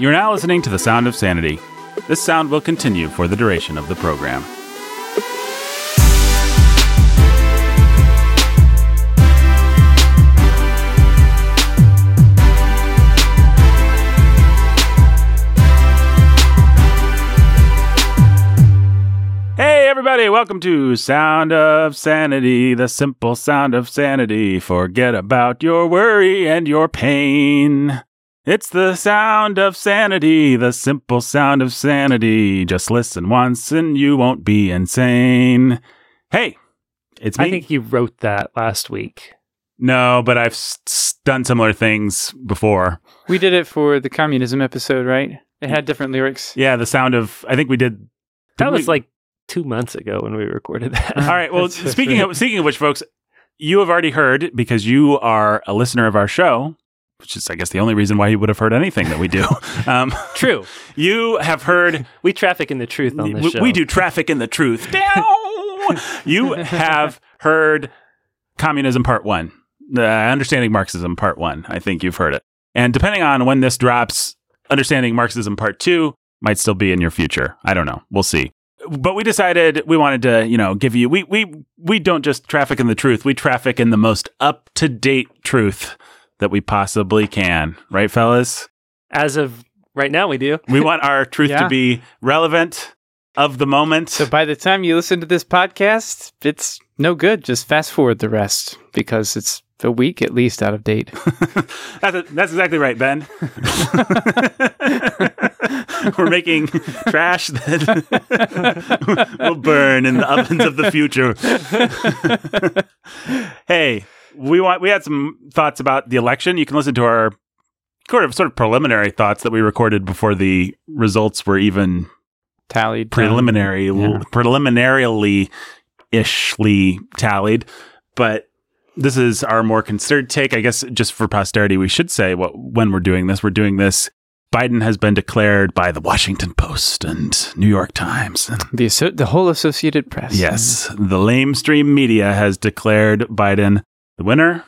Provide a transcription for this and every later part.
You're now listening to The Sound of Sanity. This sound will continue for the duration of the program. Hey, everybody, welcome to Sound of Sanity, the simple sound of sanity. Forget about your worry and your pain. It's the sound of sanity, the simple sound of sanity. Just listen once and you won't be insane. Hey, it's me. I think you wrote that last week. no, but I've s- s- done similar things before. We did it for the communism episode, right? It had different lyrics. Yeah, the sound of, I think we did. That was we- like two months ago when we recorded that. All right. Well, That's- that's speaking right. of speaking of which, folks, you have already heard because you are a listener of our show, which is, I guess, the only reason why you would have heard anything that we do. um, True. you have heard. We traffic in the truth on this we, show. we do traffic in the truth. You have heard communism part one, uh, understanding Marxism part one. I think you've heard it, and depending on when this drops, understanding Marxism part two might still be in your future. I don't know. We'll see. But we decided we wanted to, you know, give you we we we don't just traffic in the truth. We traffic in the most up to date truth that we possibly can. Right, fellas? As of right now, we do. We want our truth to be relevant of the moment. So by the time you listen to this podcast, it's no good. Just fast forward the rest because it's a week at least out of date. that's, that's exactly right, Ben. We're making trash that will burn in the ovens of the future. hey, we want we had some thoughts about the election. You can listen to our sort of sort of preliminary thoughts that we recorded before the results were even Tallied. preliminary Yeah. preliminarily ishly tallied but this is our more considered take i guess just for posterity we should say what when we're doing this we're doing this biden has been declared by the washington post and new york times and The the whole Associated Press. yes the lamestream media has declared biden the winner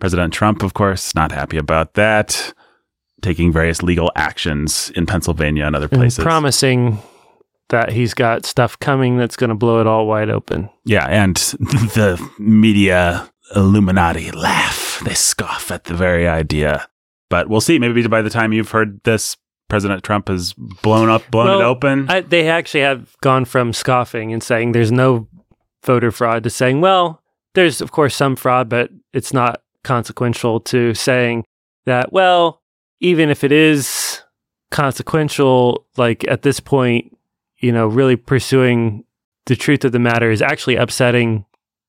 president trump of course not happy about that taking various legal actions in pennsylvania and other And places promising that he's got stuff coming that's going to blow it all wide open. Yeah, and the media Illuminati laugh. They scoff at the very idea. But we'll see. Maybe by the time you've heard this, President Trump has blown up, blown it open. I, they actually have gone from scoffing and saying there's no voter fraud to saying, well, there's of course some fraud, but it's not consequential to saying that, well, even if it is consequential, like at this point, you know, really pursuing the truth of the matter is actually upsetting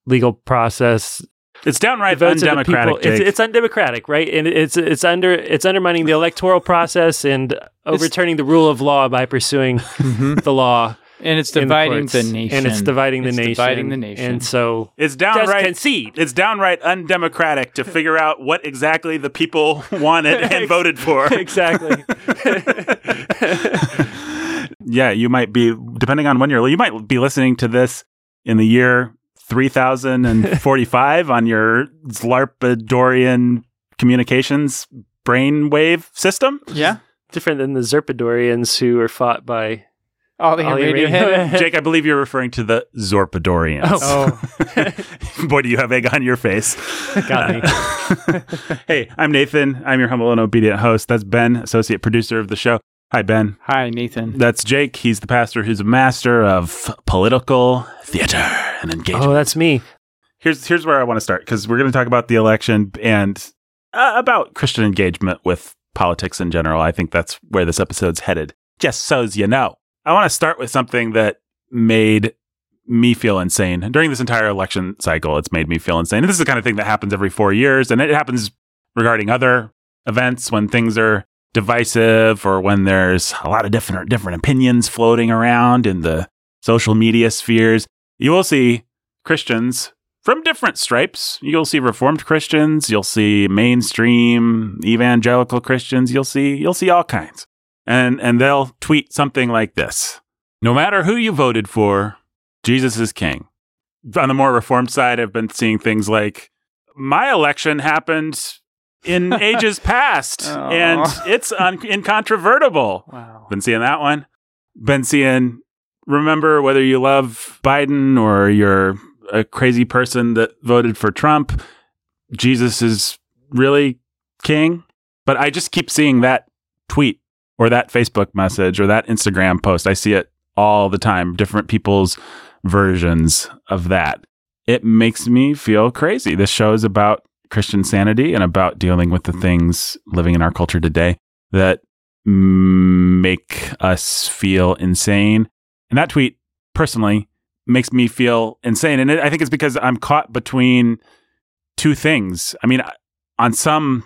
legal process it's downright the votes of the undemocratic. It's, it's undemocratic, right? And it's it's under it's undermining the electoral process and overturning the rule of law by pursuing Mhm. the law. And it's in the dividing the, nation. and it's dividing the It's nation, dividing the nation. and so It's downright. concede. It's downright undemocratic to figure out what exactly the people wanted and voted for. exactly. yeah, you might be depending on when you're you might be listening to this in the year 3045 on your Zlarpadorian communications brainwave system. yeah. Different than the Zerpadorians who were fought by. All the All the Radiohead. Jake, I believe you're referring to the Zorpadorians. Oh. Boy, do you have egg on your face. Got me. hey, I'm Nathan. I'm your humble and obedient host. That's Ben, associate producer of the show. Hi, Ben. Hi, Nathan. That's Jake. He's the pastor who's a master of political theater and engagement. oh, that's me. here's here's where I want to start because we're going to talk about the election and uh, about Christian engagement with politics in general. I think that's where this episode's headed. Just so's you know. I want to start with something that made me feel insane during this entire election cycle. It's made me feel insane. And this is the kind of thing that happens every four years, and it happens regarding other events when things are divisive or when there's a lot of different different opinions floating around in the social media spheres. You will see Christians from different stripes. You'll see reformed Christians, you'll see mainstream evangelical Christians, you'll see you'll see all kinds. And and they'll tweet something like this. No matter who you voted for, Jesus is king. On the more reformed side, I've been seeing things like my election happened in ages past, Aw. and it's un- incontrovertible. Wow. Been seeing that one. Been seeing. Remember whether you love Biden or you're a crazy person that voted for Trump, Jesus is really king. But I just keep seeing that tweet or that Facebook message or that Instagram post. I see it all the time. Different people's versions of that. It makes me feel crazy. This show is about Christian sanity and about dealing with the things living in our culture today that make us feel insane. And that tweet, personally, makes me feel insane. And it, I think it's because I'm caught between two things. I mean, on some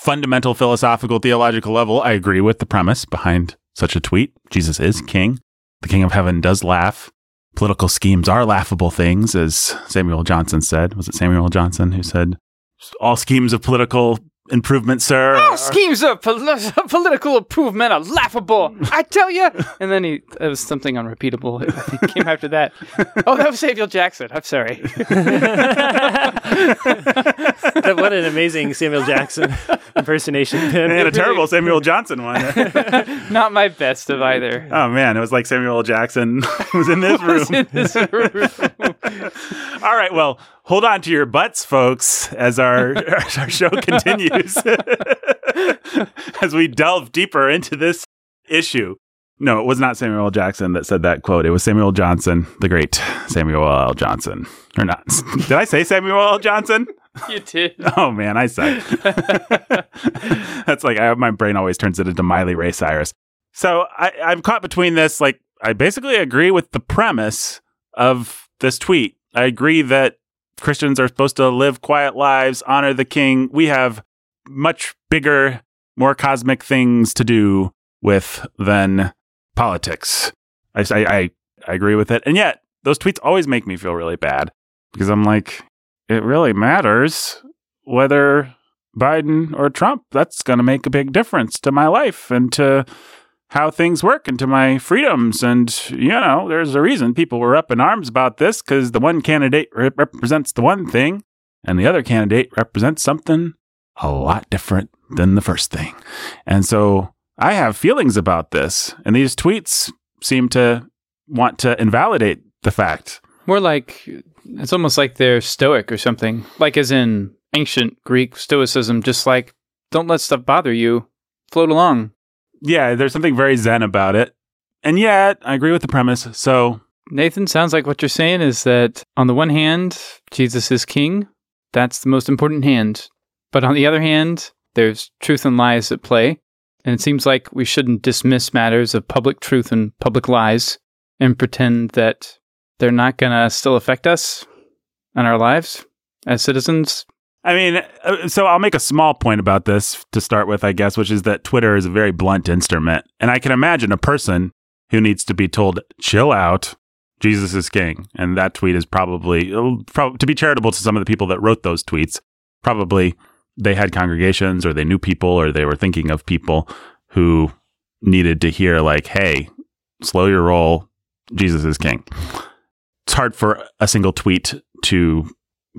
fundamental philosophical theological level, I agree with the premise behind such a tweet. Jesus is king. The king of heaven does laugh. Political schemes are laughable things, as Samuel Johnson said. Was it Samuel Johnson who said, all schemes of political improvement, sir? All are- schemes of pol- political improvement are laughable. I tell you. And then he, it was something unrepeatable. I think came after that. Oh, that was Samuel Jackson. I'm sorry. What an amazing Samuel Jackson impersonation. And a terrible Samuel Johnson one. Not my best of either. oh man, it was like Samuel Jackson was in this room. Was in this room. All right, well, hold on to your butts, folks, as our our show continues, as we delve deeper into this issue. No, it was not Samuel L. Jackson that said that quote. It was Samuel Johnson, the great Samuel L. Johnson, or not? Did I say Samuel L. Johnson? you did. Oh man, I suck. That's like I, my brain always turns it into Miley Ray Cyrus. So I, I'm caught between this. Like I basically agree with the premise of this tweet. I agree that Christians are supposed to live quiet lives, honor the King. We have much bigger, more cosmic things to do with than politics. I, I, I, agree with it, and yet those tweets always make me feel really bad because I'm like, it really matters whether Biden or Trump. That's going to make a big difference to my life and to how things work and to my freedoms. And, you know, there's a reason people were up in arms about this because the one candidate re- represents the one thing and the other candidate represents something a lot different than the first thing. And so I have feelings about this. And these tweets seem to want to invalidate the fact. More like it's almost like they're stoic or something. Like as in ancient Greek stoicism, just like don't let stuff bother you. Float along. Yeah, there's something very zen about it. And yet, I agree with the premise. So, Nathan, sounds like what you're saying is that on the one hand, Jesus is king. That's the most important hand. But on the other hand, there's truth and lies at play. And it seems like we shouldn't dismiss matters of public truth and public lies and pretend that they're not going to still affect us and our lives as citizens. I mean, uh, so I'll make a small point about this to start with, I guess, which is that Twitter is a very blunt instrument. And I can imagine a person who needs to be told, chill out, Jesus is king. And that tweet is probably, uh, to be charitable to some of the people that wrote those tweets, probably they had congregations or they knew people or they were thinking of people who needed to hear, like, hey, slow your roll, Jesus is king. It's hard for a single tweet to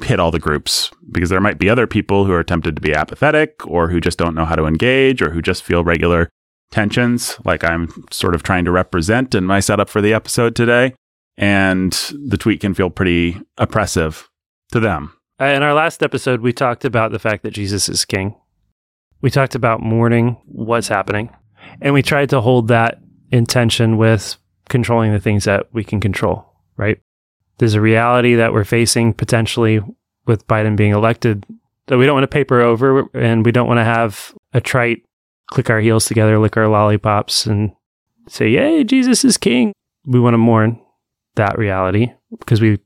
hit all the groups because there might be other people who are tempted to be apathetic or who just don't know how to engage or who just feel regular tensions like I'm sort of trying to represent in my setup for the episode today. And the tweet can feel pretty oppressive to them. Uh, in our last episode, we talked about the fact that Jesus is king. We talked about mourning what's happening, and we tried to hold that intention with controlling the things that we can control, right? There's a reality that we're facing potentially with Biden being elected that we don't want to paper over, and we don't want to have a trite click our heels together, lick our lollipops, and say, Yay, Jesus is king. We want to mourn that reality because we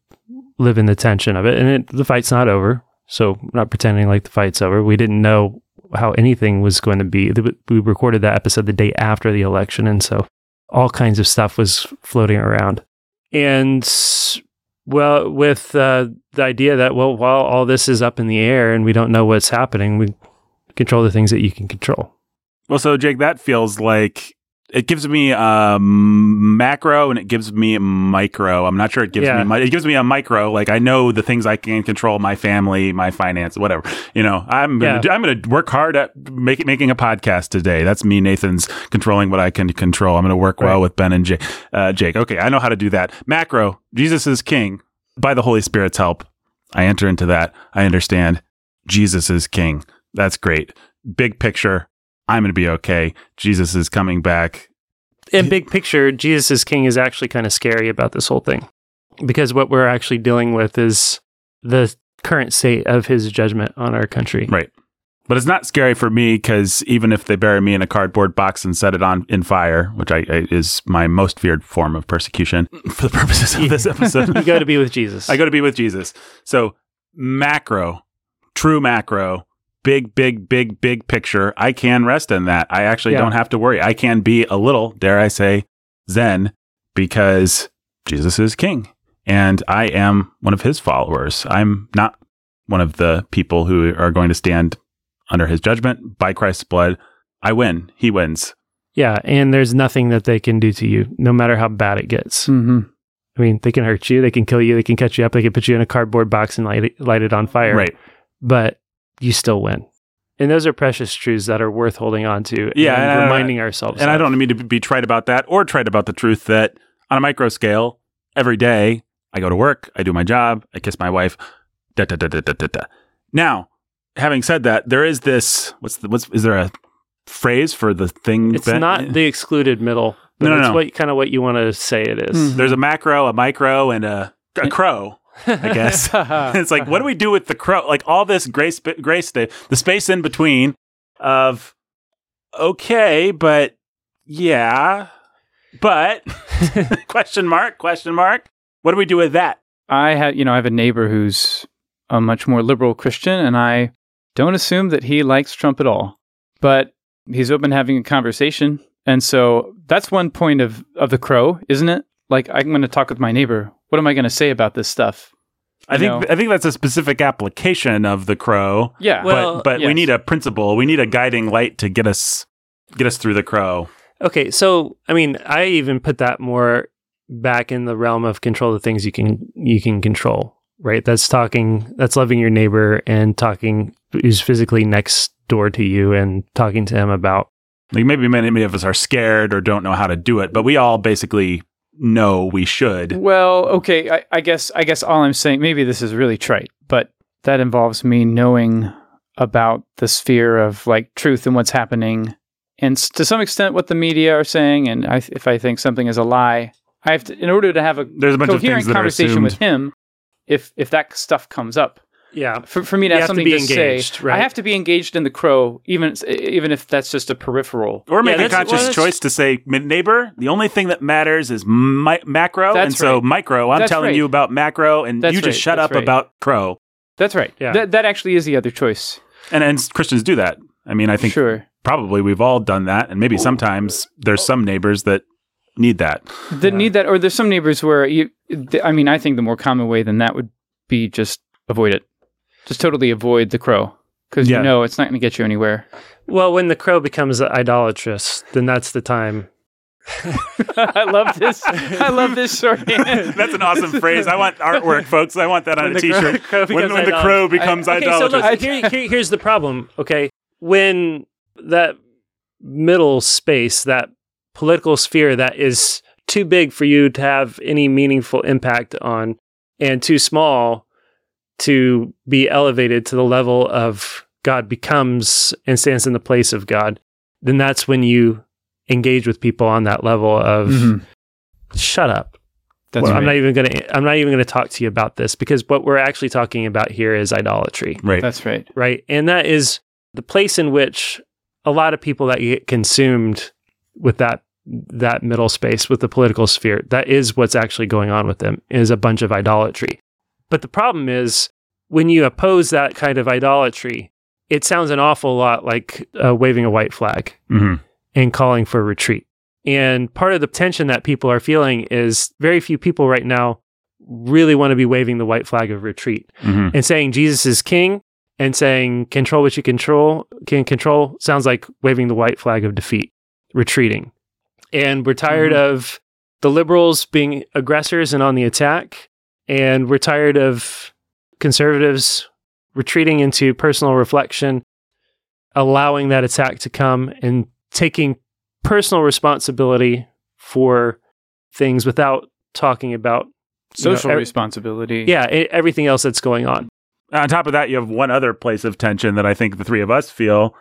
live in the tension of it. And it, the fight's not over. So not pretending like the fight's over. We didn't know how anything was going to be. We recorded that episode the day after the election. And so all kinds of stuff was floating around. And well, with uh, the idea that, well, while all this is up in the air and we don't know what's happening, we control the things that you can control. Well, so Jake, that feels like it gives me a macro and it gives me a micro. I'm not sure it gives Yeah. me it gives me a micro. Like I know the things I can control, my family, my finance, whatever. You know, I'm gonna Yeah. do, I'm gonna work hard at make, making a podcast today. That's me, Nathan's controlling what I can control. I'm gonna work well with Ben and Jake. Uh, Jake. Okay, I know how to do that. Macro. Jesus is king by the Holy Spirit's help. I enter into that. I understand. Jesus is king. That's great. Big picture. I'm going to be okay. Jesus is coming back. in big picture, Jesus is king is actually kind of scary about this whole thing because what we're actually dealing with is the current state of his judgment on our country. Right. But it's not scary for me because even if they bury me in a cardboard box and set it on in fire, which I, I is my most feared form of persecution for the purposes of this episode, You go to be with Jesus. I go to be with Jesus. So macro, true macro, big, big, big, big picture. I can rest in that. I actually Yeah. don't have to worry. I can be a little, dare I say, zen because Jesus is king and I am one of his followers. I'm not one of the people who are going to stand under his judgment by Christ's blood. I win. He wins. yeah, and there's nothing that they can do to you, no matter how bad it gets. hmm I mean, they can hurt you, they can kill you, they can cut you up, they can put you in a cardboard box and light it, light it on fire. Right. But you still win. And those are precious truths that are worth holding on to Yeah, and and I- reminding ourselves. And I don't mean to be trite about that or trite about the truth that on a micro scale, every day I go to work, I do my job, I kiss my wife. Da, da, da, da, da, da, da. Now, having said that, there is this what's the what's is there a phrase for the thing It's that- not the excluded middle. But No, no, it's no. what kind of what you want to say it is. Mhm. there's a macro, a micro, and a, a crow, I guess. it's like, what do we do with the crow? Like all this gray, sp- gray sta- the space in between of, okay, but yeah, but question mark, question mark. What do we do with that? I had, you know, I have a neighbor who's a much more liberal Christian, and I don't assume that he likes Trump at all. But he's open to having a conversation, and so that's one point of of the crow, isn't it? Like I'm going to talk with my neighbor. What am I going to say about this stuff? I think know. I think that's a specific application of the crow, Yeah. Well, but but we need a principle. We need a guiding light to get us get us through the crow. Okay, so I mean, I even put that more back in the realm of control the things you can you can control, right? That's talking that's loving your neighbor and talking who's physically next door to you and talking to him about Like maybe many, many of us are scared or don't know how to do it, but we all basically know we should. Well, okay. I, I guess I guess all I'm saying maybe this is really trite, but that involves me knowing about the sphere of like truth and what's happening, and to some extent what the media are saying. And I, if I think something is a lie, I have to in order to have a There's a bunch of coherent things that conversation with him. If if that stuff comes up, yeah. for, for me to You have have to something be to, engaged, say, right? I have to be engaged in the crow, even even if that's just a peripheral. Or make Yeah, a conscious well, choice to say, neighbor, the only thing that matters is mi- macro. That's and so micro, I'm That's telling right. you about macro, and That's you just right. shut That's up right. about crow. That's right. Yeah. That that actually is the other choice. And, and Christians do that. I mean, I think sure. probably we've all done that. And maybe sometimes there's some neighbors that need that. that Yeah. need that or there's some neighbors where you th- i mean i think the more common way than that would be just avoid it just totally avoid the crow because Yeah. you know it's not going to get you anywhere Well, when the crow becomes idolatrous, then that's the time. i love this i love this shorthand That's an awesome phrase. I want artwork, folks. I want that on When a the crow- t-shirt. crow when when the crow becomes Okay, so idolatrous. look, here, here- here's the problem. Okay, when that middle space, that political sphere that is too big for you to have any meaningful impact on, and too small to be elevated to the level of God becomes and stands in the place of God, then that's when you engage with people on that level of Mhm. shut up. that's Well, right I'm not even gonna. I'm not even gonna talk to you about this because what we're actually talking about here is idolatry, right. that's right right? And that is the place in which a lot of people that get consumed with that that middle space with the political sphere. That is what's actually going on with them is a bunch of idolatry. But the problem is when you oppose that kind of idolatry, it sounds an awful lot like uh, waving a white flag hmm and calling for retreat. And part of the tension that people are feeling is very few people right now really want to be waving the white flag of retreat hmm and saying Jesus is king and saying control what you control can control sounds like waving the white flag of defeat, retreating. And we're tired of the liberals being aggressors and on the attack. And we're tired of conservatives retreating into personal reflection, allowing that attack to come and taking personal responsibility for things without talking about you know, Social ev- responsibility. yeah, everything else that's going on. On top of that, you have one other place of tension that I think the three of us feel,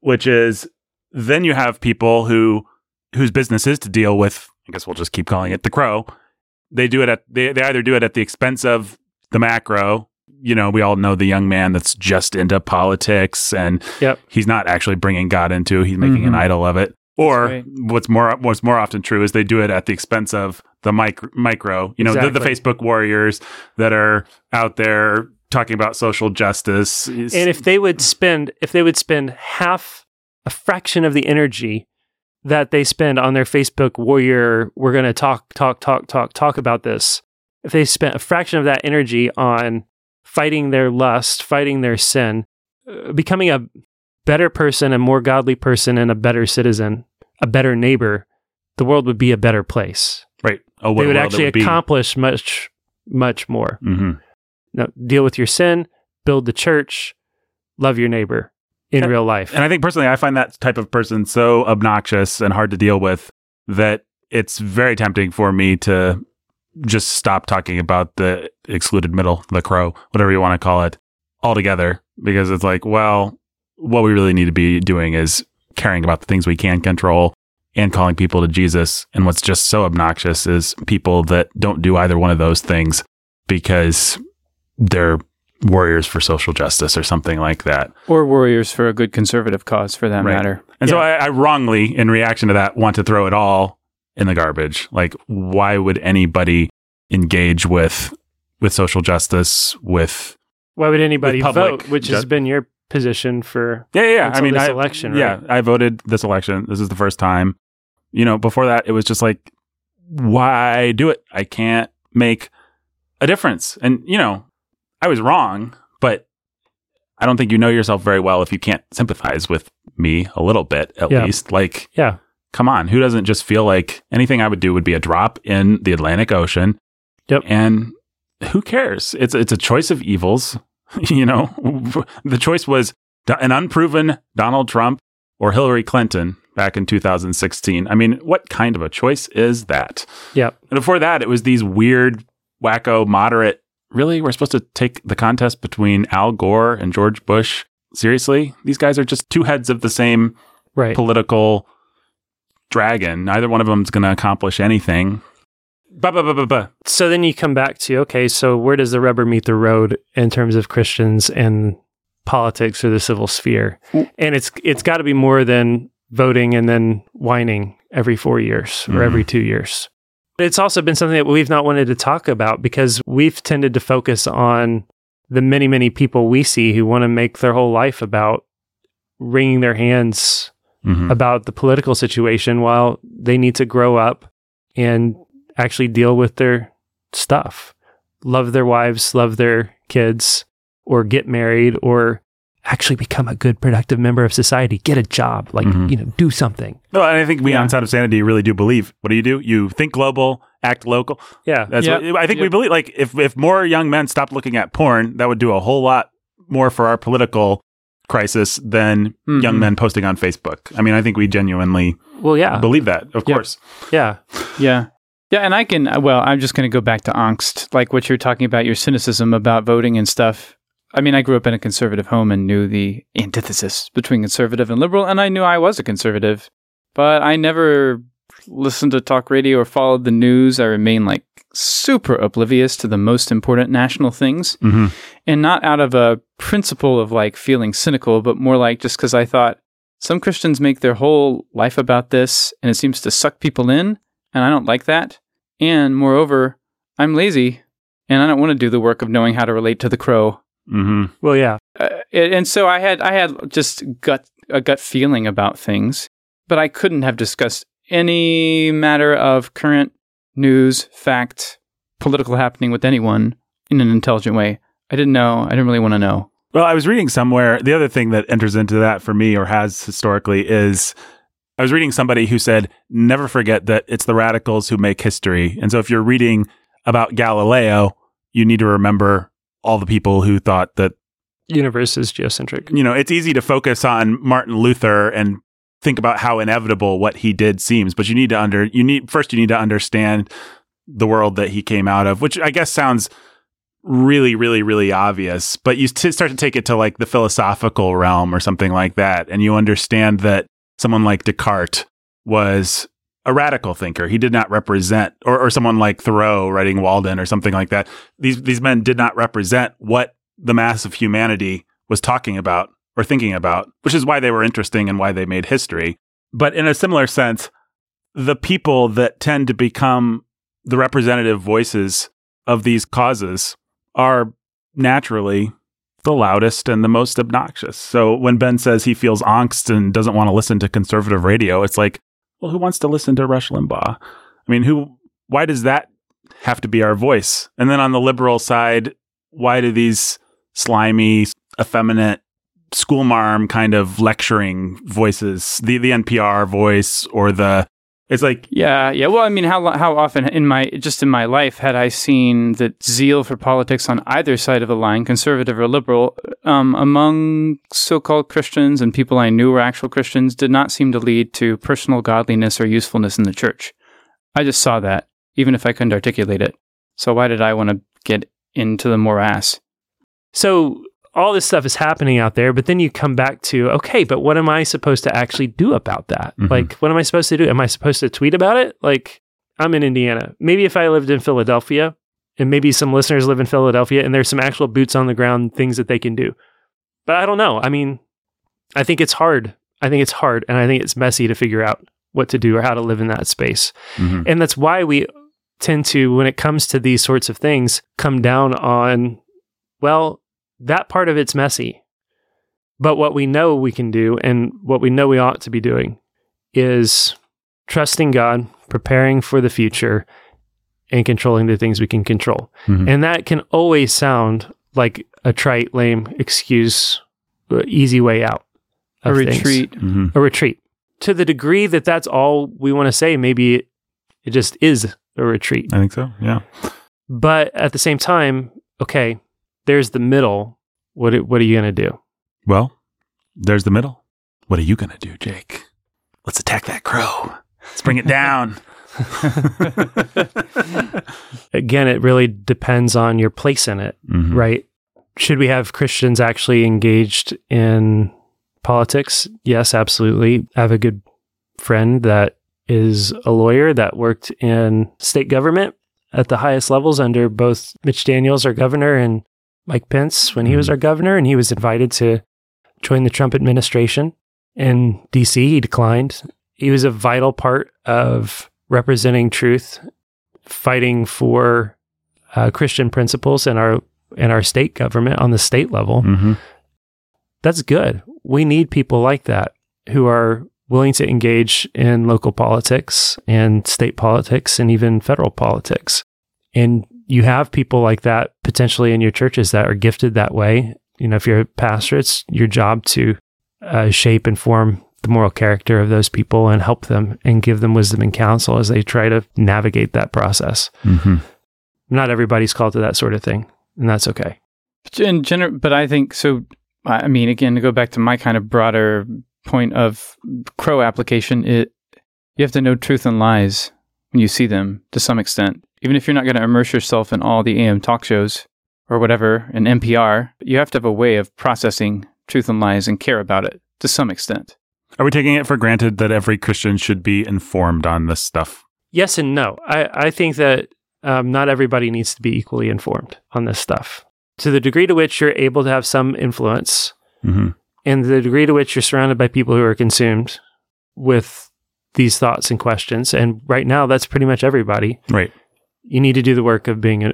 which is then you have people who whose business is to deal with. I guess we'll just keep calling it the crow. They do it at they they either do it at the expense of the macro. You know, we all know the young man that's just into politics and Yep. he's not actually bringing God into. He's making an Mhm. idol of it. Or right. what's more what's more often true is they do it at the expense of the micro, micro you know, the, the Facebook warriors that are out there talking about social justice. And if they would spend if they would spend half a fraction of the energy that they spend on their Facebook warrior, we're going to talk talk talk talk talk about this. If they spent a fraction of that energy on fighting their lust, fighting their sin, uh, becoming a better person, a more godly person and a better citizen, a better neighbor, the world would be a better place. right, oh, they would actually would be. accomplish much much more. Mhm. No, deal with your sin, build the church, love your neighbor in And- real life. And I think personally, I find that type of person so obnoxious and hard to deal with that it's very tempting for me to just stop talking about the excluded middle, the crow, whatever you want to call it, altogether. Because it's like, well, what we really need to be doing is caring about the things we can control and calling people to Jesus. And what's just so obnoxious is people that don't do either one of those things because they're warriors for social justice or something like that. Or warriors for a good conservative cause, for that Right. matter. And so I, I wrongly, in reaction to that, want to throw it all in the garbage. Like, why would anybody engage with with social justice? With Why would anybody vote? Which has been your position for yeah, yeah. yeah. I mean, this I, election, yeah, right? I voted this election. This is the first time. You know, before that, it was just like, why do it? I can't make a difference. And you know, I was wrong, but I don't think you know yourself very well if you can't sympathize with me a little bit, at Yeah. least. Like, yeah. come on, who doesn't just feel like anything I would do would be a drop in the Atlantic Ocean? Yep. And who cares? It's it's a choice of evils. you know, the choice was an unproven Donald Trump or Hillary Clinton back in 2016. I mean, what kind of a choice is that? Yep. And before that, it was these weird, wacko, moderate. Really, we're supposed to take the contest between Al Gore and George Bush seriously? These guys are just two heads of the same Right. political dragon. Neither one of them is going to accomplish anything. Ba ba ba ba ba. So then you come back to okay, so where does the rubber meet the road in terms of Christians and politics or the civil sphere? Mm. And it's it's got to be more than voting and then whining every 4 years or Mhm. every 2 years. It's also been something that we've not wanted to talk about because we've tended to focus on the many many people we see who want to make their whole life about wringing their hands Mhm. about the political situation while they need to grow up and actually deal with their stuff. Love their wives, love their kids, or get married, or actually become a good, productive member of society. Get a job, like, Mhm. you know, do something. No, and I think we Yeah. on Sound of Sanity really do believe. What do you do? You think global, act local. Yeah. That's Yep. what I think we believe. Like if if more young men stopped looking at porn, that would do a whole lot more for our political crisis than young Mhm. men posting on Facebook. I mean, I think we genuinely Well, yeah. believe that. Of Yep. course. Yeah. Yeah. Yeah, and I can, uh, well, I'm just going to go back to angst, like what you're talking about, your cynicism about voting and stuff. I mean, I grew up in a conservative home and knew the antithesis between conservative and liberal, and I knew I was a conservative, but I never listened to talk radio or followed the news. I remain like super oblivious to the most important national things, hmm and not out of a principle of like feeling cynical, but more like just because I thought some Christians make their whole life about this and it seems to suck people in, and I don't like that. And moreover, I'm lazy and I don't want to do the work of knowing how to relate to the crow. Hmm Well, yeah. Uh, and and so I had I had just gut a gut feeling about things, but I couldn't have discussed any matter of current news, fact, political happening with anyone in an intelligent way. I didn't know. I didn't really want to know. Well, I was reading somewhere. The other thing that enters into that for me, or has historically, is I was reading somebody who said, never forget that it's the radicals who make history. And so if you're reading about Galileo, you need to remember all the people who thought that, Universe is geocentric. you know, it's easy to focus on Martin Luther and think about how inevitable what he did seems, but you need to under, you need, first you need to understand the world that he came out of, which I guess sounds really, really, really obvious, but you t- start to take it to like the philosophical realm or something like that. And you understand that someone like Descartes was a radical thinker. He did not represent, or, or someone like Thoreau writing Walden or something like that. These, these men did not represent what the mass of humanity was talking about or thinking about, which is why they were interesting and why they made history. But in a similar sense, the people that tend to become the representative voices of these causes are naturally the loudest and the most obnoxious. So when Ben says he feels angst and doesn't want to listen to conservative radio, it's like, well, who wants to listen to Rush Limbaugh? I mean, who, why does that have to be our voice? And then on the liberal side, why do these slimy, effeminate, schoolmarm kind of lecturing voices, the, the NPR voice or the, it's like, Yeah, yeah. Well, I mean, how how often in my just in my life had I seen that zeal for politics on either side of the line, conservative or liberal, um, among so-called Christians and people I knew were actual Christians, did not seem to lead to personal godliness or usefulness in the church. I just saw that, even if I couldn't articulate it. So why did I want to get into the morass? So all this stuff is happening out there, but then you come back to, okay, but what am I supposed to actually do about that? Mhm. Like, what am I supposed to do? Am I supposed to tweet about it? Like, I'm in Indiana. Maybe if I lived in Philadelphia, and maybe some listeners live in Philadelphia, and there's some actual boots on the ground things that they can do. But I don't know. I mean, I think it's hard. I think it's hard, and I think it's messy to figure out what to do or how to live in that space. mhm. And that's why we tend to, when it comes to these sorts of things, come down on, well, that part of it's messy. But what we know we can do and what we know we ought to be doing is trusting God, preparing for the future, and controlling the things we can control. Mhm. And that can always sound like a trite, lame excuse, uh, easy way out. A things retreat. Mhm. a retreat. To the degree that that's all we want to say, maybe it, it just is a retreat. I think so. Yeah. But at the same time, okay, there's the middle. What are- what are you going to do? Well, there's the middle. What are you going to do, Jake? Let's attack that crow. Let's bring it down. Again, it really depends on your place in it, Mhm. right? Should we have Christians actually engaged in politics? Yes, absolutely. I have a good friend that is a lawyer that worked in state government at the highest levels under both Mitch Daniels, our governor, and Mike Pence when he was Mhm. our governor. And he was invited to join the Trump administration in DC. He declined. He was a vital part of representing truth, fighting for uh, Christian principles in our in our state government on the state level. Mhm. That's good. We need people like that who are willing to engage in local politics and state politics and even federal politics. And you have people like that potentially in your churches that are gifted that way. You know, if you're a pastor, it's your job to uh, shape and form the moral character of those people and help them and give them wisdom and counsel as they try to navigate that process. Mhm. Not everybody's called to that sort of thing, and that's okay. In gener- but I think so. I mean, again, to go back to my kind of broader point of crow application, it you have to know truth and lies when you see them to some extent. Even if you're not going to immerse yourself in all the AM talk shows or whatever in NPR, you have to have a way of processing truth and lies and care about it to some extent. Are we taking it for granted that every Christian should be informed on this stuff? Yes and no. I, I think that um, not everybody needs to be equally informed on this stuff. To the degree to which you're able to have some influence, hmm and the degree to which you're surrounded by people who are consumed with these thoughts and questions, and right now that's pretty much everybody, Right. you need to do the work of being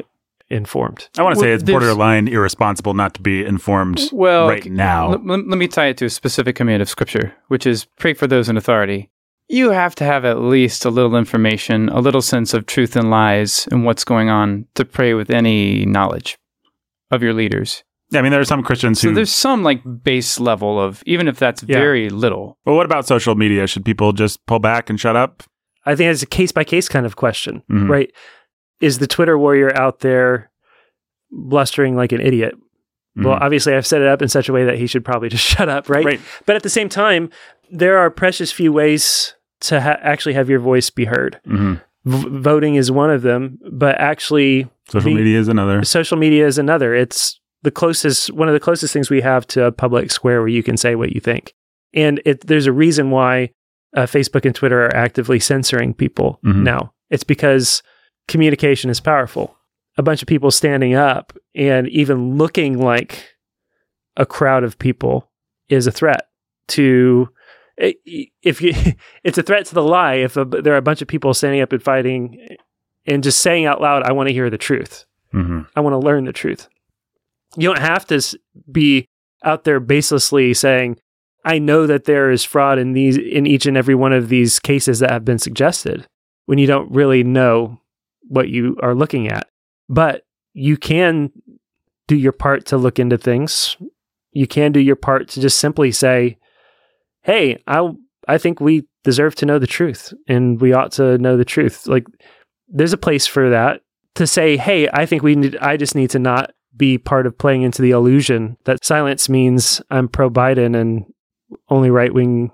informed. I want to say Well, it's borderline irresponsible not to be informed Well, right now. Let, let- let me tie it to a specific command of Scripture, which is pray for those in authority. You have to have at least a little information, a little sense of truth and lies and what's going on to pray with any knowledge of your leaders. Yeah, I mean, there are some Christians So who. there's some like base level of even if that's Yeah. very little. Well, what about social media? Should people just pull back and shut up? I think it's a case by case kind of question, Mhm. right? Is the Twitter warrior out there blustering like an idiot? Well, Mhm. obviously, I've set it up in such a way that he should probably just shut up, right? Right. But at the same time, there are precious few ways to ha- actually have your voice be heard. Mhm. V- voting is one of them, but actually, Social The- media is another. social media is another. It's the closest, one of the closest things we have to a public square where you can say what you think. And it, there's a reason why uh, Facebook and Twitter are actively censoring people Mhm. now. It's because communication is powerful. A bunch of people standing up and even looking like a crowd of people is a threat to if you it's a threat to the lie if a, there are a bunch of people standing up and fighting and just saying out loud i want to hear the truth hmm I want to learn the truth. You don't have to be out there baselessly saying, "I know that there is fraud in these in each and every one of these cases that have been suggested," when you don't really know what you are looking at. But you can do your part to look into things. You can do your part to just simply say, "Hey, I I think we deserve to know the truth, and we ought to know the truth." Like, there's a place for that to say, "Hey, I think we need. I just need to not be part of playing into the illusion that silence means I'm pro Biden and only right wing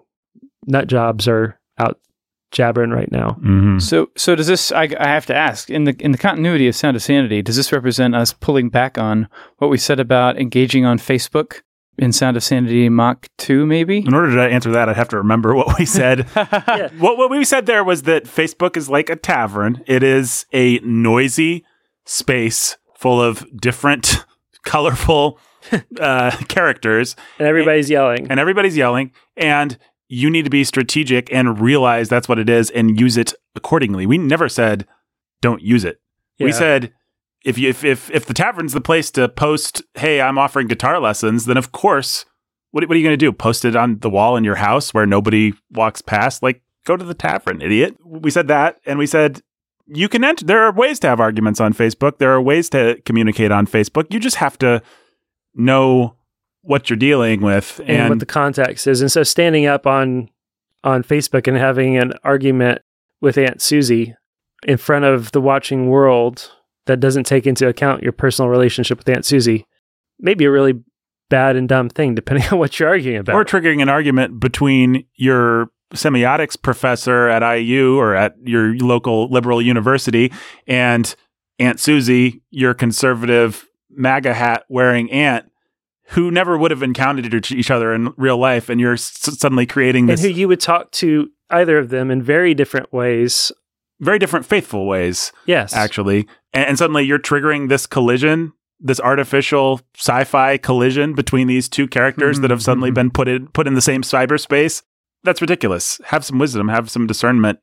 nut jobs are out jabbering right now." hmm So so does this? I, I have to ask in the in the continuity of Sound of Sanity. Does this represent us pulling back on what we said about engaging on Facebook in Sound of Sanity Mach Two? Maybe. In order to answer that, I'd have to remember what we said. Yeah. What, what we said there was that Facebook is like a tavern. It is a noisy space full of different, colorful uh, characters, And everybody's yelling. and everybody's yelling. And you need to be strategic and realize that's what it is and use it accordingly. We never said don't use it. We said if you if, if if the tavern's the place to post, hey, I'm offering guitar lessons, then of course, what what are you going to do? Post it on the wall in your house where nobody walks past? Like, go to the tavern, idiot. We said that, and we said you can enter. There are ways to have arguments on Facebook. There are ways to communicate on Facebook. You just have to know what you're dealing with, and, and, what the context is. And so standing up on on Facebook and having an argument with Aunt Susie in front of the watching world that doesn't take into account your personal relationship with Aunt Susie may be a really bad and dumb thing, depending on what you're arguing about. or triggering an argument between your semiotics professor at IU or at your local liberal university and Aunt Susie, your conservative MAGA hat wearing aunt, who never would have encountered each- other in real life, and you're s- suddenly creating this. and who you would talk to either of them in very different ways. very different faithful ways, Yes. actually, and, and suddenly you're triggering this collision. This artificial sci-fi collision between these two characters that have suddenly Mhm. been put in put in the same cyberspace. That's ridiculous. Have some wisdom, have some discernment.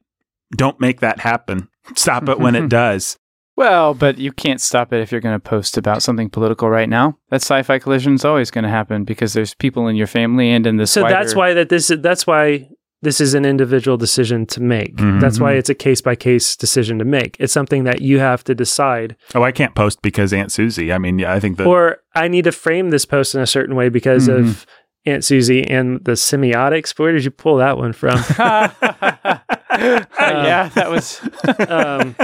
Don't make that happen. Stop it when it does. Well, but you can't stop it if you're going to post about something political right now. That sci-fi collision is always going to happen because there's people in your family and in this. so wider- that's why that this is that's why this is an individual decision to make. Mhm. That's why it's a case by case decision to make. It's something that you have to decide. Oh, I can't post because Aunt Susie. I mean, yeah, I think that or I need to frame this post in a certain way because Mhm. of Aunt Susie and the semiotics. Where did you pull that one from? yeah, that was. um,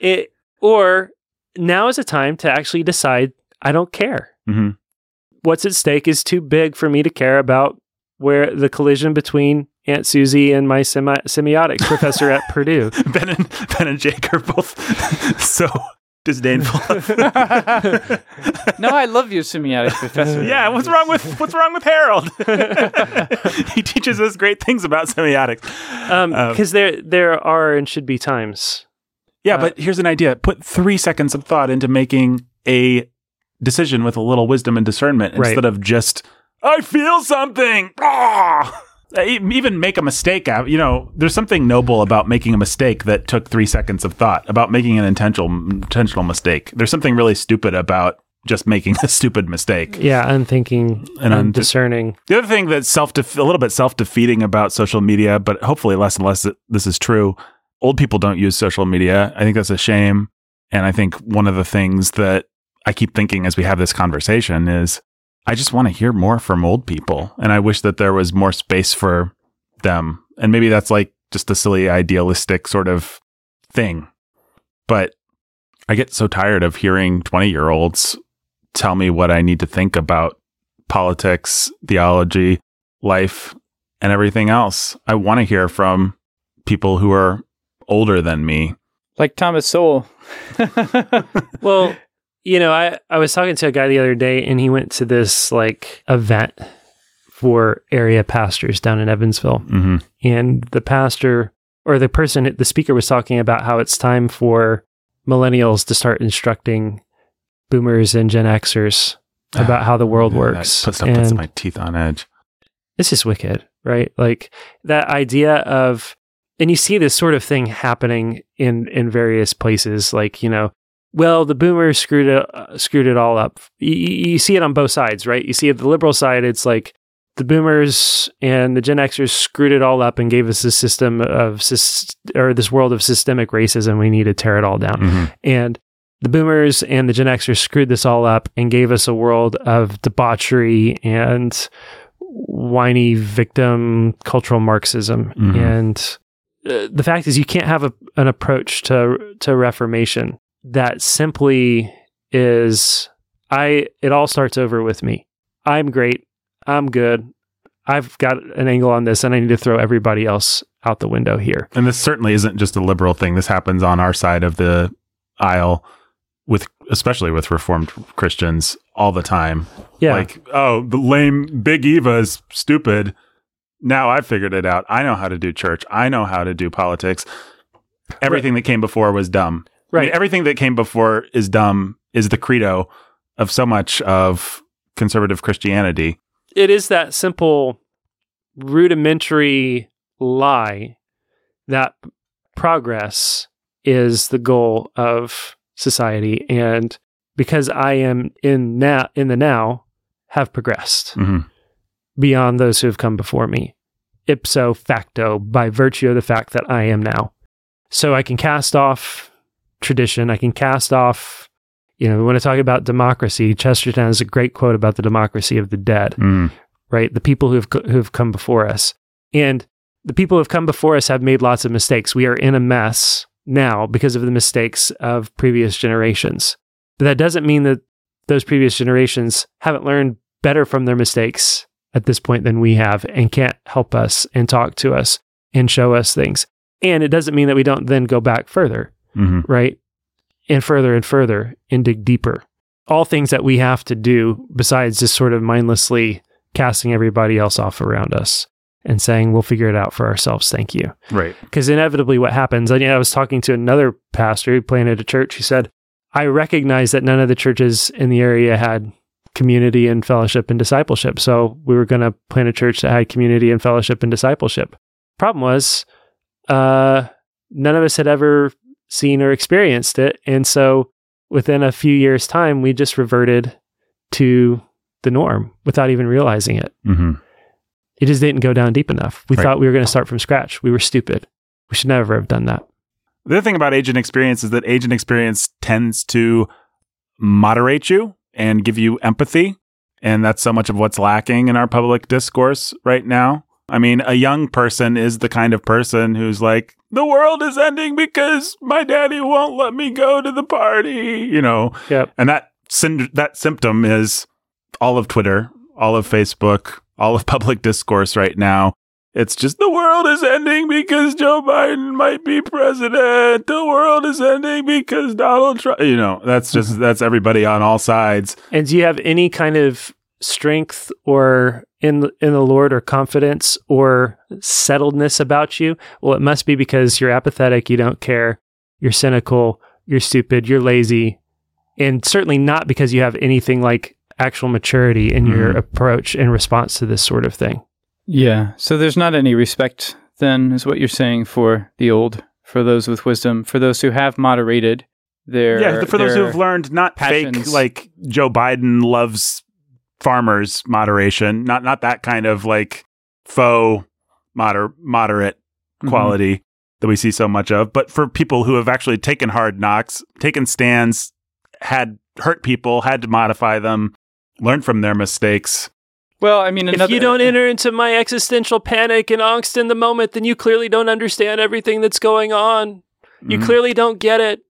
it or now is a time to actually decide I don't care. Mhm. What's at stake is too big for me to care about where the collision between Aunt Susie and my semi- semiotics professor at Purdue. Ben and Ben and Jake are both so disdainful. no, I love you, semiotics professor. yeah, what's wrong with what's wrong with Harold? he teaches us great things about semiotics. Um, Um, because there there are and should be times. Yeah, Uh, but here's an idea. Put three seconds of thought into making a decision with a little wisdom and discernment Right. instead of just, I feel something. Uh, e- Even make a mistake. out- You know, there's something noble about making a mistake that took three seconds of thought, about making an intentional, intentional mistake. There's something really stupid about just making a stupid mistake. Yeah, unthinking And and, unde- discerning. The other thing that's self a little bit self defeating about social media, but hopefully less and less this is true. Old people don't use social media. I think that's a shame, and I think one of the things that I keep thinking as we have this conversation is I just want to hear more from old people. And I wish that there was more space for them. And maybe that's like just a silly idealistic sort of thing. But I get so tired of hearing 20 year olds tell me what I need to think about politics, theology, life, and everything else. I want to hear from people who are older than me. Like Thomas Sowell. Well, you know, I, I was talking to a guy the other day and he went to this like event for area pastors down in Evansville. hmm And the pastor or the person, the speaker was talking about how it's time for millennials to start instructing boomers and Gen Xers about how the world works. That puts And- my teeth on edge. it's just wicked, right? Like that idea of, and you see this sort of thing happening in in various places. Like you know, well, the boomers screwed it uh, screwed it all up. You, you see it on both sides, right? You see it the liberal side, it's like the boomers and the Gen Xers screwed it all up and gave us this system of or this world of systemic racism. We need to tear it all down. Mhm. And the boomers and the Gen Xers screwed this all up and gave us a world of debauchery and whiny victim cultural Marxism. Mhm. And uh, the fact is, you can't have a, an approach to to Reformation that simply is I. It all starts over with me. I'm great. I'm good. I've got an angle on this, and I need to throw everybody else out the window here. And this certainly isn't just a liberal thing. This happens on our side of the aisle with especially with reformed Christians all the time. Yeah, Like, oh, the lame big Eva is stupid. Now I've figured it out. I know how to do church. I know how to do politics. Everything that came before was dumb. I mean, right. everything that came before is dumb is the credo of so much of conservative Christianity. it is that simple rudimentary lie that progress is the goal of society and because i am in now in the now have progressed hmm beyond those who have come before me ipso facto by virtue of the fact that i am now so i can cast off tradition i can cast off you know we want to talk about democracy chesterton has a great quote about the democracy of the dead mm right? The people who've who've come before us, and the people who've come before us have made lots of mistakes. We are in a mess now because of the mistakes of previous generations. But that doesn't mean that those previous generations haven't learned better from their mistakes at this point than we have, and can't help us and talk to us and show us things. And it doesn't mean that we don't then go back further hmm right? And further and further and dig deeper. All things that we have to do besides just sort of mindlessly casting everybody else off around us and saying, we'll figure it out for ourselves. Thank you. Right. Because inevitably, what happens, and yeah, I was talking to another pastor who planted a church. He said, I recognize that none of the churches in the area had community and fellowship and discipleship. So we were going to plant a church that had community and fellowship and discipleship. Problem was, uh, none of us had ever seen or experienced it. And so within a few years' time, we just reverted to the norm without even realizing it. hmm It just didn't go down deep enough. We Right. thought we were going to start from scratch. We were stupid. We should never have done that. The other thing about agent experience is that agent experience tends to moderate you and give you empathy. And that's so much of what's lacking in our public discourse right now. I mean, a young person is the kind of person who's like, the world is ending because my daddy won't let me go to the party, you know. Yep. And that synd- that symptom is all of Twitter, all of Facebook, all of public discourse right now. It's just the world is ending because Joe Biden might be president. The world is ending because Donald Trump. You know, that's just mm-hmm. that's everybody on all sides. And do you have any kind of strength or in the, in the Lord or confidence or settledness about you? Well, it must be because you're apathetic, you don't care, you're cynical, you're stupid, you're lazy, and certainly not because you have anything like actual maturity in your Mhm. approach in response to this sort of thing. Yeah. So there's not any respect, then, is what you're saying for the old, for those with wisdom, for those who have moderated their. yeah, for those who've learned not fake like Joe Biden loves farmers moderation, not not that kind of like faux moder- moderate Mhm. quality that we see so much of, but for people who have actually taken hard knocks, taken stands, had hurt people, had to modify them, learn from their mistakes. Well, I mean, If you don't enter into my existential panic and angst in the moment, then you clearly don't understand everything that's going on. You Mhm. clearly don't get it.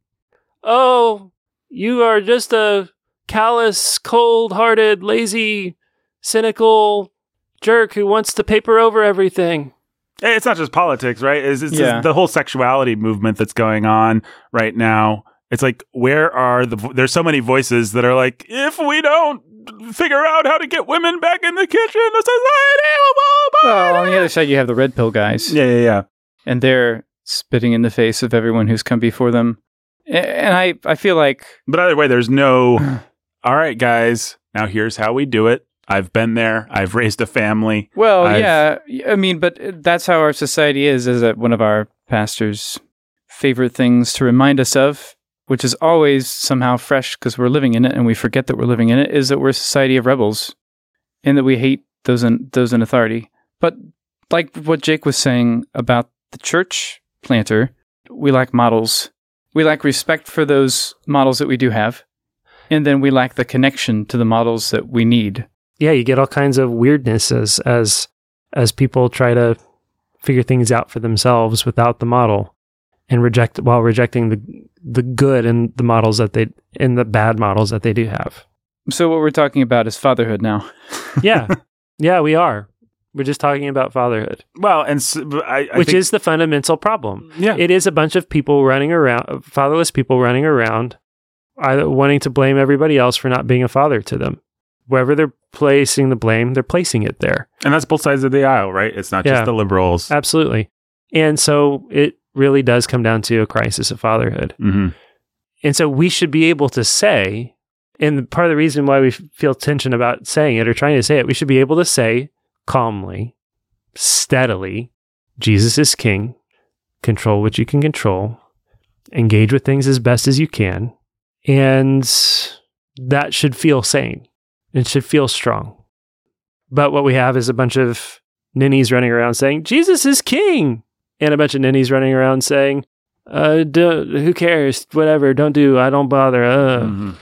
Oh, you are just a callous, cold hearted, lazy, cynical jerk who wants to paper over everything. Eh, it's not just politics, right? It's, it's Yeah. the whole sexuality movement that's going on right now. It's like, where are the? vo- There's so many voices that are like, if we don't figure out how to get women back in the kitchen, the society will fall apart. Well, on the other side, you have the red pill guys, Yeah, yeah, yeah. and they're spitting in the face of everyone who's come before them. And I, I feel like, But either way, there's no. All right, guys. Now here's how we do it. I've been there. I've raised a family. well, I've- yeah, I mean, but that's how our society is. Is that one of our pastors' favorite things to remind us of, which is always somehow fresh because we're living in it and we forget that we're living in it, is that we're a society of rebels, and that we hate those in those in authority. But like what Jake was saying about the church planter, we lack models. We lack respect for those models that we do have, and then we lack the connection to the models that we need. Yeah, you get all kinds of weirdness as as as people try to figure things out for themselves without the model and reject while rejecting the the good in the models that they in the bad models that they do have. So what we're talking about is fatherhood now. Yeah. yeah, we are. We're just talking about fatherhood, Well, and s I I which think- is the fundamental problem. yeah. It is a bunch of people running around, fatherless people running around, either wanting to blame everybody else for not being a father to them. Wherever they're placing the blame, they're placing it there. and that's both sides of the aisle, right? It's not just the liberals. Absolutely. And so it really does come down to a crisis of fatherhood. hmm And so we should be able to say, and part of the reason why we feel tension about saying it or trying to say it, we should be able to say calmly, steadily, Jesus is king, control what you can control, engage with things as best as you can. And that should feel sane. It should feel strong. But what we have is a bunch of ninnies running around saying, Jesus is king. And a bunch of ninnies running around saying, uh, who cares? Whatever. Don't do. I don't bother. Uh. Mhm.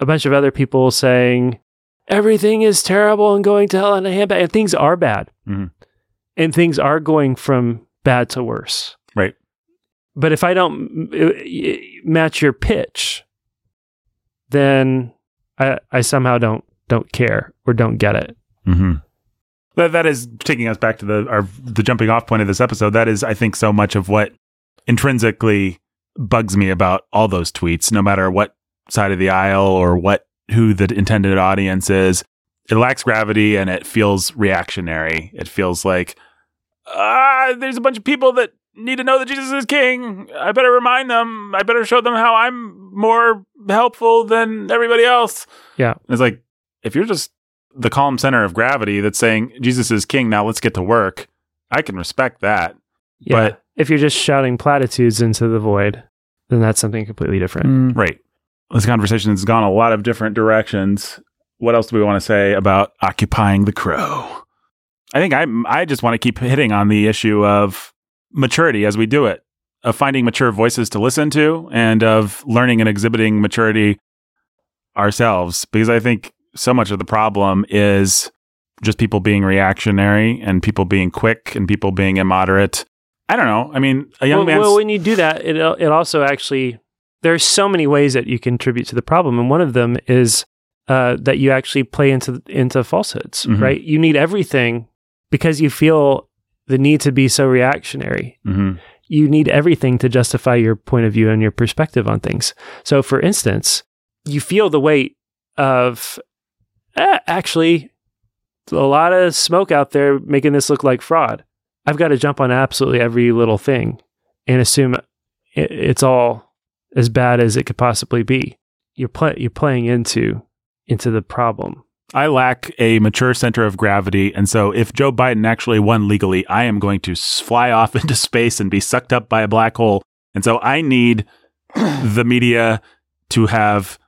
A bunch of other people saying everything is terrible and going to hell in a handbag. And things are bad. Mhm. And things are going from bad to worse. Right. But if I don't match your pitch, then I, I somehow don't don't care or don't get it. hmm That that is taking us back to the our the jumping off point of this episode. That is, I think, so much of what intrinsically bugs me about all those tweets, no matter what side of the aisle or what who the intended audience is. It lacks gravity and it feels reactionary. It feels like ah, there's a bunch of people that need to know that Jesus is king. I better remind them. I better show them how I'm more helpful than everybody else. Yeah. It's like if you're just the calm center of gravity that's saying Jesus is king, now let's get to work. I can respect that. Yeah. But- if you're just shouting platitudes into the void, then that's something completely different. Mm. Right. This conversation has gone a lot of different directions. What else do we want to say about occupying the crow? I think I I just want to keep hitting on the issue of maturity as we do it, of finding mature voices to listen to, and of learning and exhibiting maturity ourselves. Because I think so much of the problem is just people being reactionary and people being quick and people being immoderate. I don't know. I mean, a young well, man's well, when you do that, it it also actually there's so many ways that you contribute to the problem, and one of them is uh, that you actually play into into falsehoods. Mhm. Right? You need everything because you feel the need to be so reactionary. Mhm. You need everything to justify your point of view and your perspective on things. So, for instance, you feel the weight of eh, actually a lot of smoke out there making this look like fraud. I've got to jump on absolutely every little thing and assume it's all as bad as it could possibly be. You're play, you're playing into into the problem. I lack a mature center of gravity. And so if Joe Biden actually won legally, I am going to fly off into space and be sucked up by a black hole. And so I need the media to have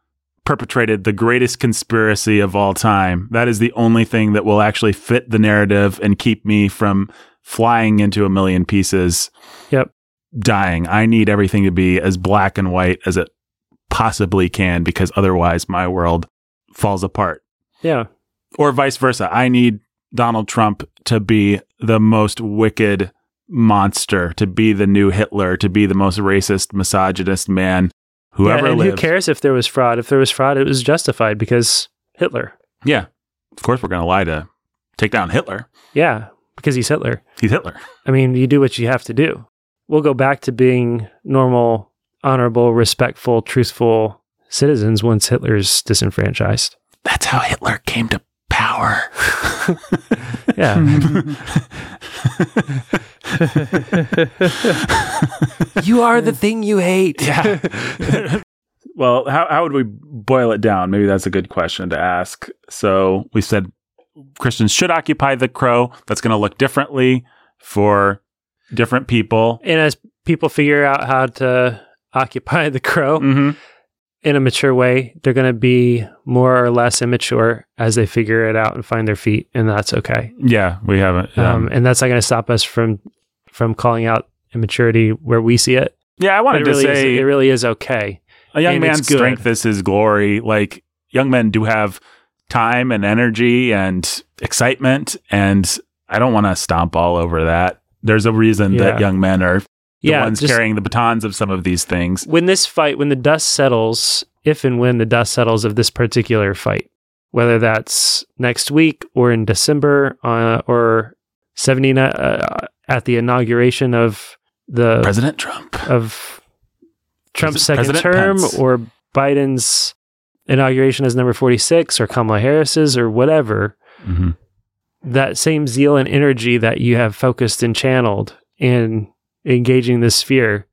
perpetrated the greatest conspiracy of all time. That is the only thing that will actually fit the narrative and keep me from flying into a million pieces. Yep. Dying. I need everything to be as black and white as it possibly can because otherwise my world falls apart. Yeah. Or vice versa. I need Donald Trump to be the most wicked monster, to be the new Hitler, to be the most racist, misogynist man who yeah, and lived. who cares if there was fraud? If there was fraud, it was justified because Hitler. Yeah. Of course, we're going to lie to take down Hitler. Yeah, because he's Hitler. He's Hitler. I mean, you do what you have to do. We'll go back to being normal, honorable, respectful, truthful citizens once Hitler's disenfranchised. That's how Hitler came to power. Yeah. you are the thing you hate. Yeah. well, how, how would we boil it down? Maybe that's a good question to ask. So we said Christians should occupy the crow. That's going to look differently for different people. And as people figure out how to occupy the crow Mm-hmm. In a mature way, they're going to be more or less immature as they figure it out and find their feet, and that's okay. Yeah, we haven't. Um, Um, and that's not going to stop us from from calling out immaturity where we see it. yeah, I wanted it really to say is, it really is okay. a young man's strength is his glory. Like young men do have time and energy and excitement, and I don't want to stomp all over that. There's a reason that young men are the yeah, ones just- carrying the batons of some of these things. when this fight, when the dust settles, if and when the dust settles of this particular fight, whether that's next week or in December uh, or 79 uh, at the inauguration of the President Trump. of Trump's Pres- second President term Pence. or Biden's inauguration as number 46 or Kamala Harris's or whatever, Mhm. that same zeal and energy that you have focused and channeled in engaging this sphere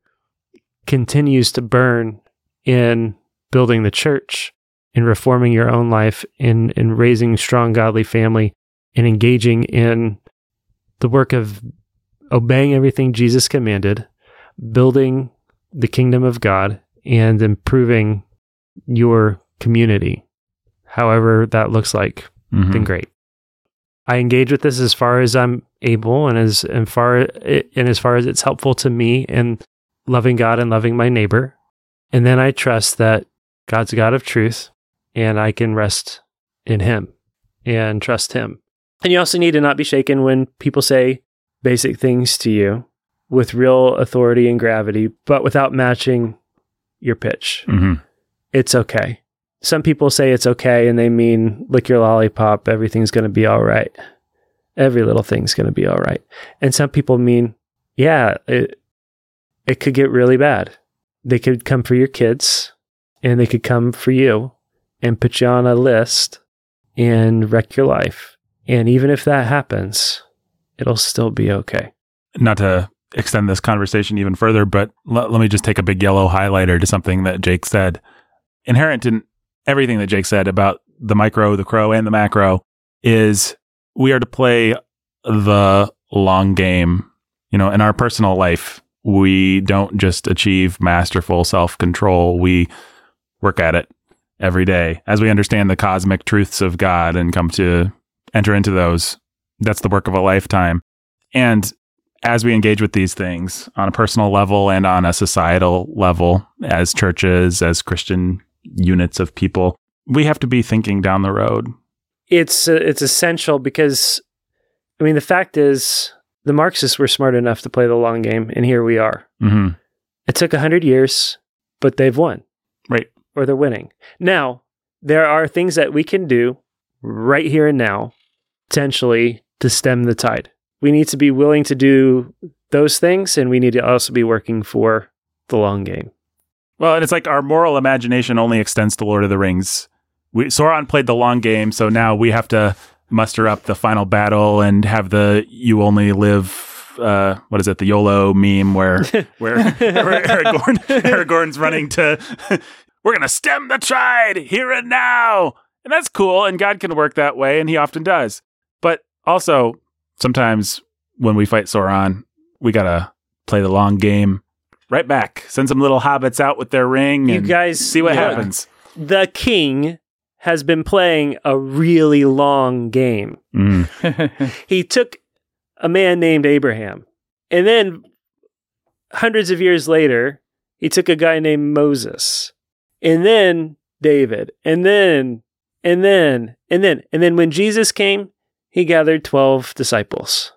continues to burn in building the church, in reforming your own life, in in raising strong godly family, and engaging in the work of obeying everything Jesus commanded, building the kingdom of God, and improving your community, however that looks like Mhm. then great. I engage with this as far as I'm able and as and far and as far as it's helpful to me and loving God and loving my neighbor. And then I trust that God's a God of truth and I can rest in him and trust him. And you also need to not be shaken when people say basic things to you with real authority and gravity, but without matching your pitch Mhm. it's okay. Some people say it's okay and they mean lick your lollipop, everything's going to be all right. Every little thing's going to be all right. And some people mean, yeah, it, it could get really bad. They could come for your kids and they could come for you and put you on a list and wreck your life. And even if that happens, it'll still be okay. Not to extend this conversation even further, but let, let me just take a big yellow highlighter to something that Jake said. Inherent in everything that Jake said about the micro, the crow, and the macro is we are to play the long game. You know, in our personal life, we don't just achieve masterful self control, we work at it every day as we understand the cosmic truths of God and come to enter into those. That's the work of a lifetime. And as we engage with these things on a personal level and on a societal level, as churches, as Christian units of people, we have to be thinking down the road. It's uh, it's essential because I mean the fact is the Marxists were smart enough to play the long game and here we are. Mm-hmm. It took 100 years, but they've won. Right. Or they're winning. Now, there are things that we can do right here and now, potentially, to stem the tide. We need to be willing to do those things, and we need to also be working for the long game. Well, and it's like our moral imagination only extends to Lord of the Rings. We, Sauron played the long game, so now we have to muster up the final battle and have the "you only live." Uh, what is it? The YOLO meme where where, where Aragorn, Aragorn's running to. We're gonna stem the tide here and now, and that's cool. And God can work that way, and He often does. But also, sometimes when we fight Sauron, we gotta play the long game. Right back. Send some little hobbits out with their ring You and guys see what look, happens. The king has been playing a really long game. Mm. he took a man named Abraham. And then hundreds of years later, he took a guy named Moses. and then David, and then, and then, and then, and then when Jesus came, he gathered 12 disciples.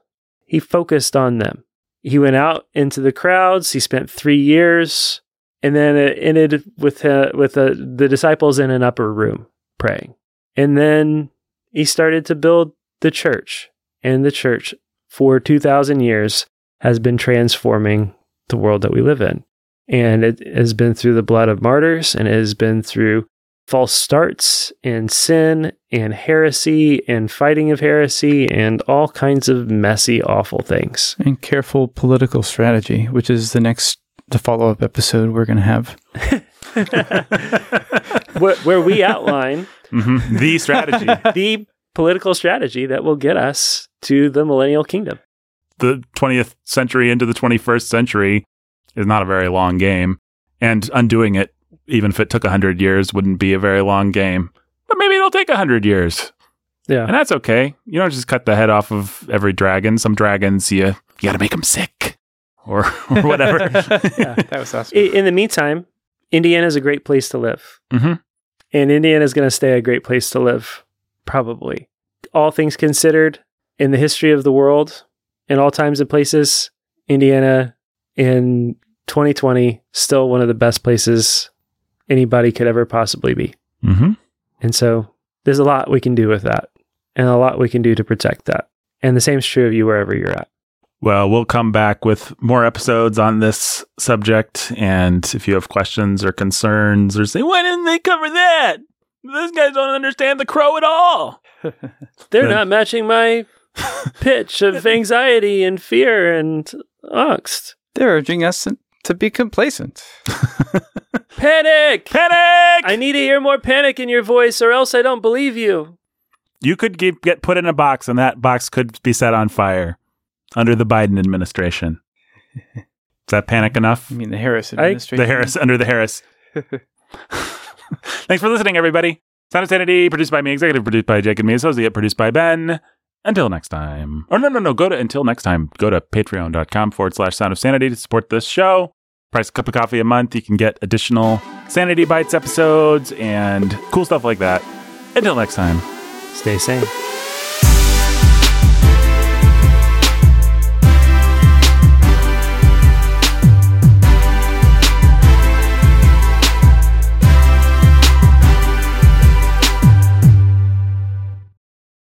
He focused on them. He went out into the crowds. He spent three years, and then it ended with uh, with uh, the disciples in an upper room praying. And then he started to build the church, and the church for 2,000 years has been transforming the world that we live in. And it has been through the blood of martyrs, and it has been through false starts and sin and heresy and fighting of heresy and all kinds of messy, awful things. And careful political strategy, which is the next the follow up episode we're going to have. where, where we outline Mhm. The strategy. the political strategy that will get us to the millennial kingdom. the 20th century into the 21st century is not a very long game. And undoing it, even if it took 100 years, wouldn't be a very long game. But maybe it'll take 100 years. Yeah. And that's okay. You don't just cut the head off of every dragon. Some dragons, you, you got to make them sick or, or whatever. yeah, that was awesome. I- In the meantime, Indiana is a great place to live. hmm And Indiana is going to stay a great place to live, probably. All things considered, in the history of the world, in all times and places, Indiana in 2020, still one of the best places anybody could ever possibly be. hmm And so there's a lot we can do with that and a lot we can do to protect that. And the same is true of you wherever you're at. Well, we'll come back with more episodes on this subject. And if you have questions or concerns or say, why didn't they cover that? These guys don't understand the crow at all. They're not matching my pitch of anxiety and fear and angst. They're urging us to be complacent. Panic! Panic! I need to hear more panic in your voice or else I don't believe you. you could get, get put in a box and that box could be set on fire under the Biden administration. Is that panic enough? I mean, the Harris I- administration. The Harris, under the Harris. Thanks for listening, everybody. Sound of Sanity, produced by me, executive produced by Jake and me, associate produced by Ben. Until next time. Or no, no, no, go to, until next time, go to patreon.com forward slash sound of sanity to support this show. Price a cup of coffee a month. You can get additional Sanity Bites episodes and cool stuff like that. Until next time. Stay sane.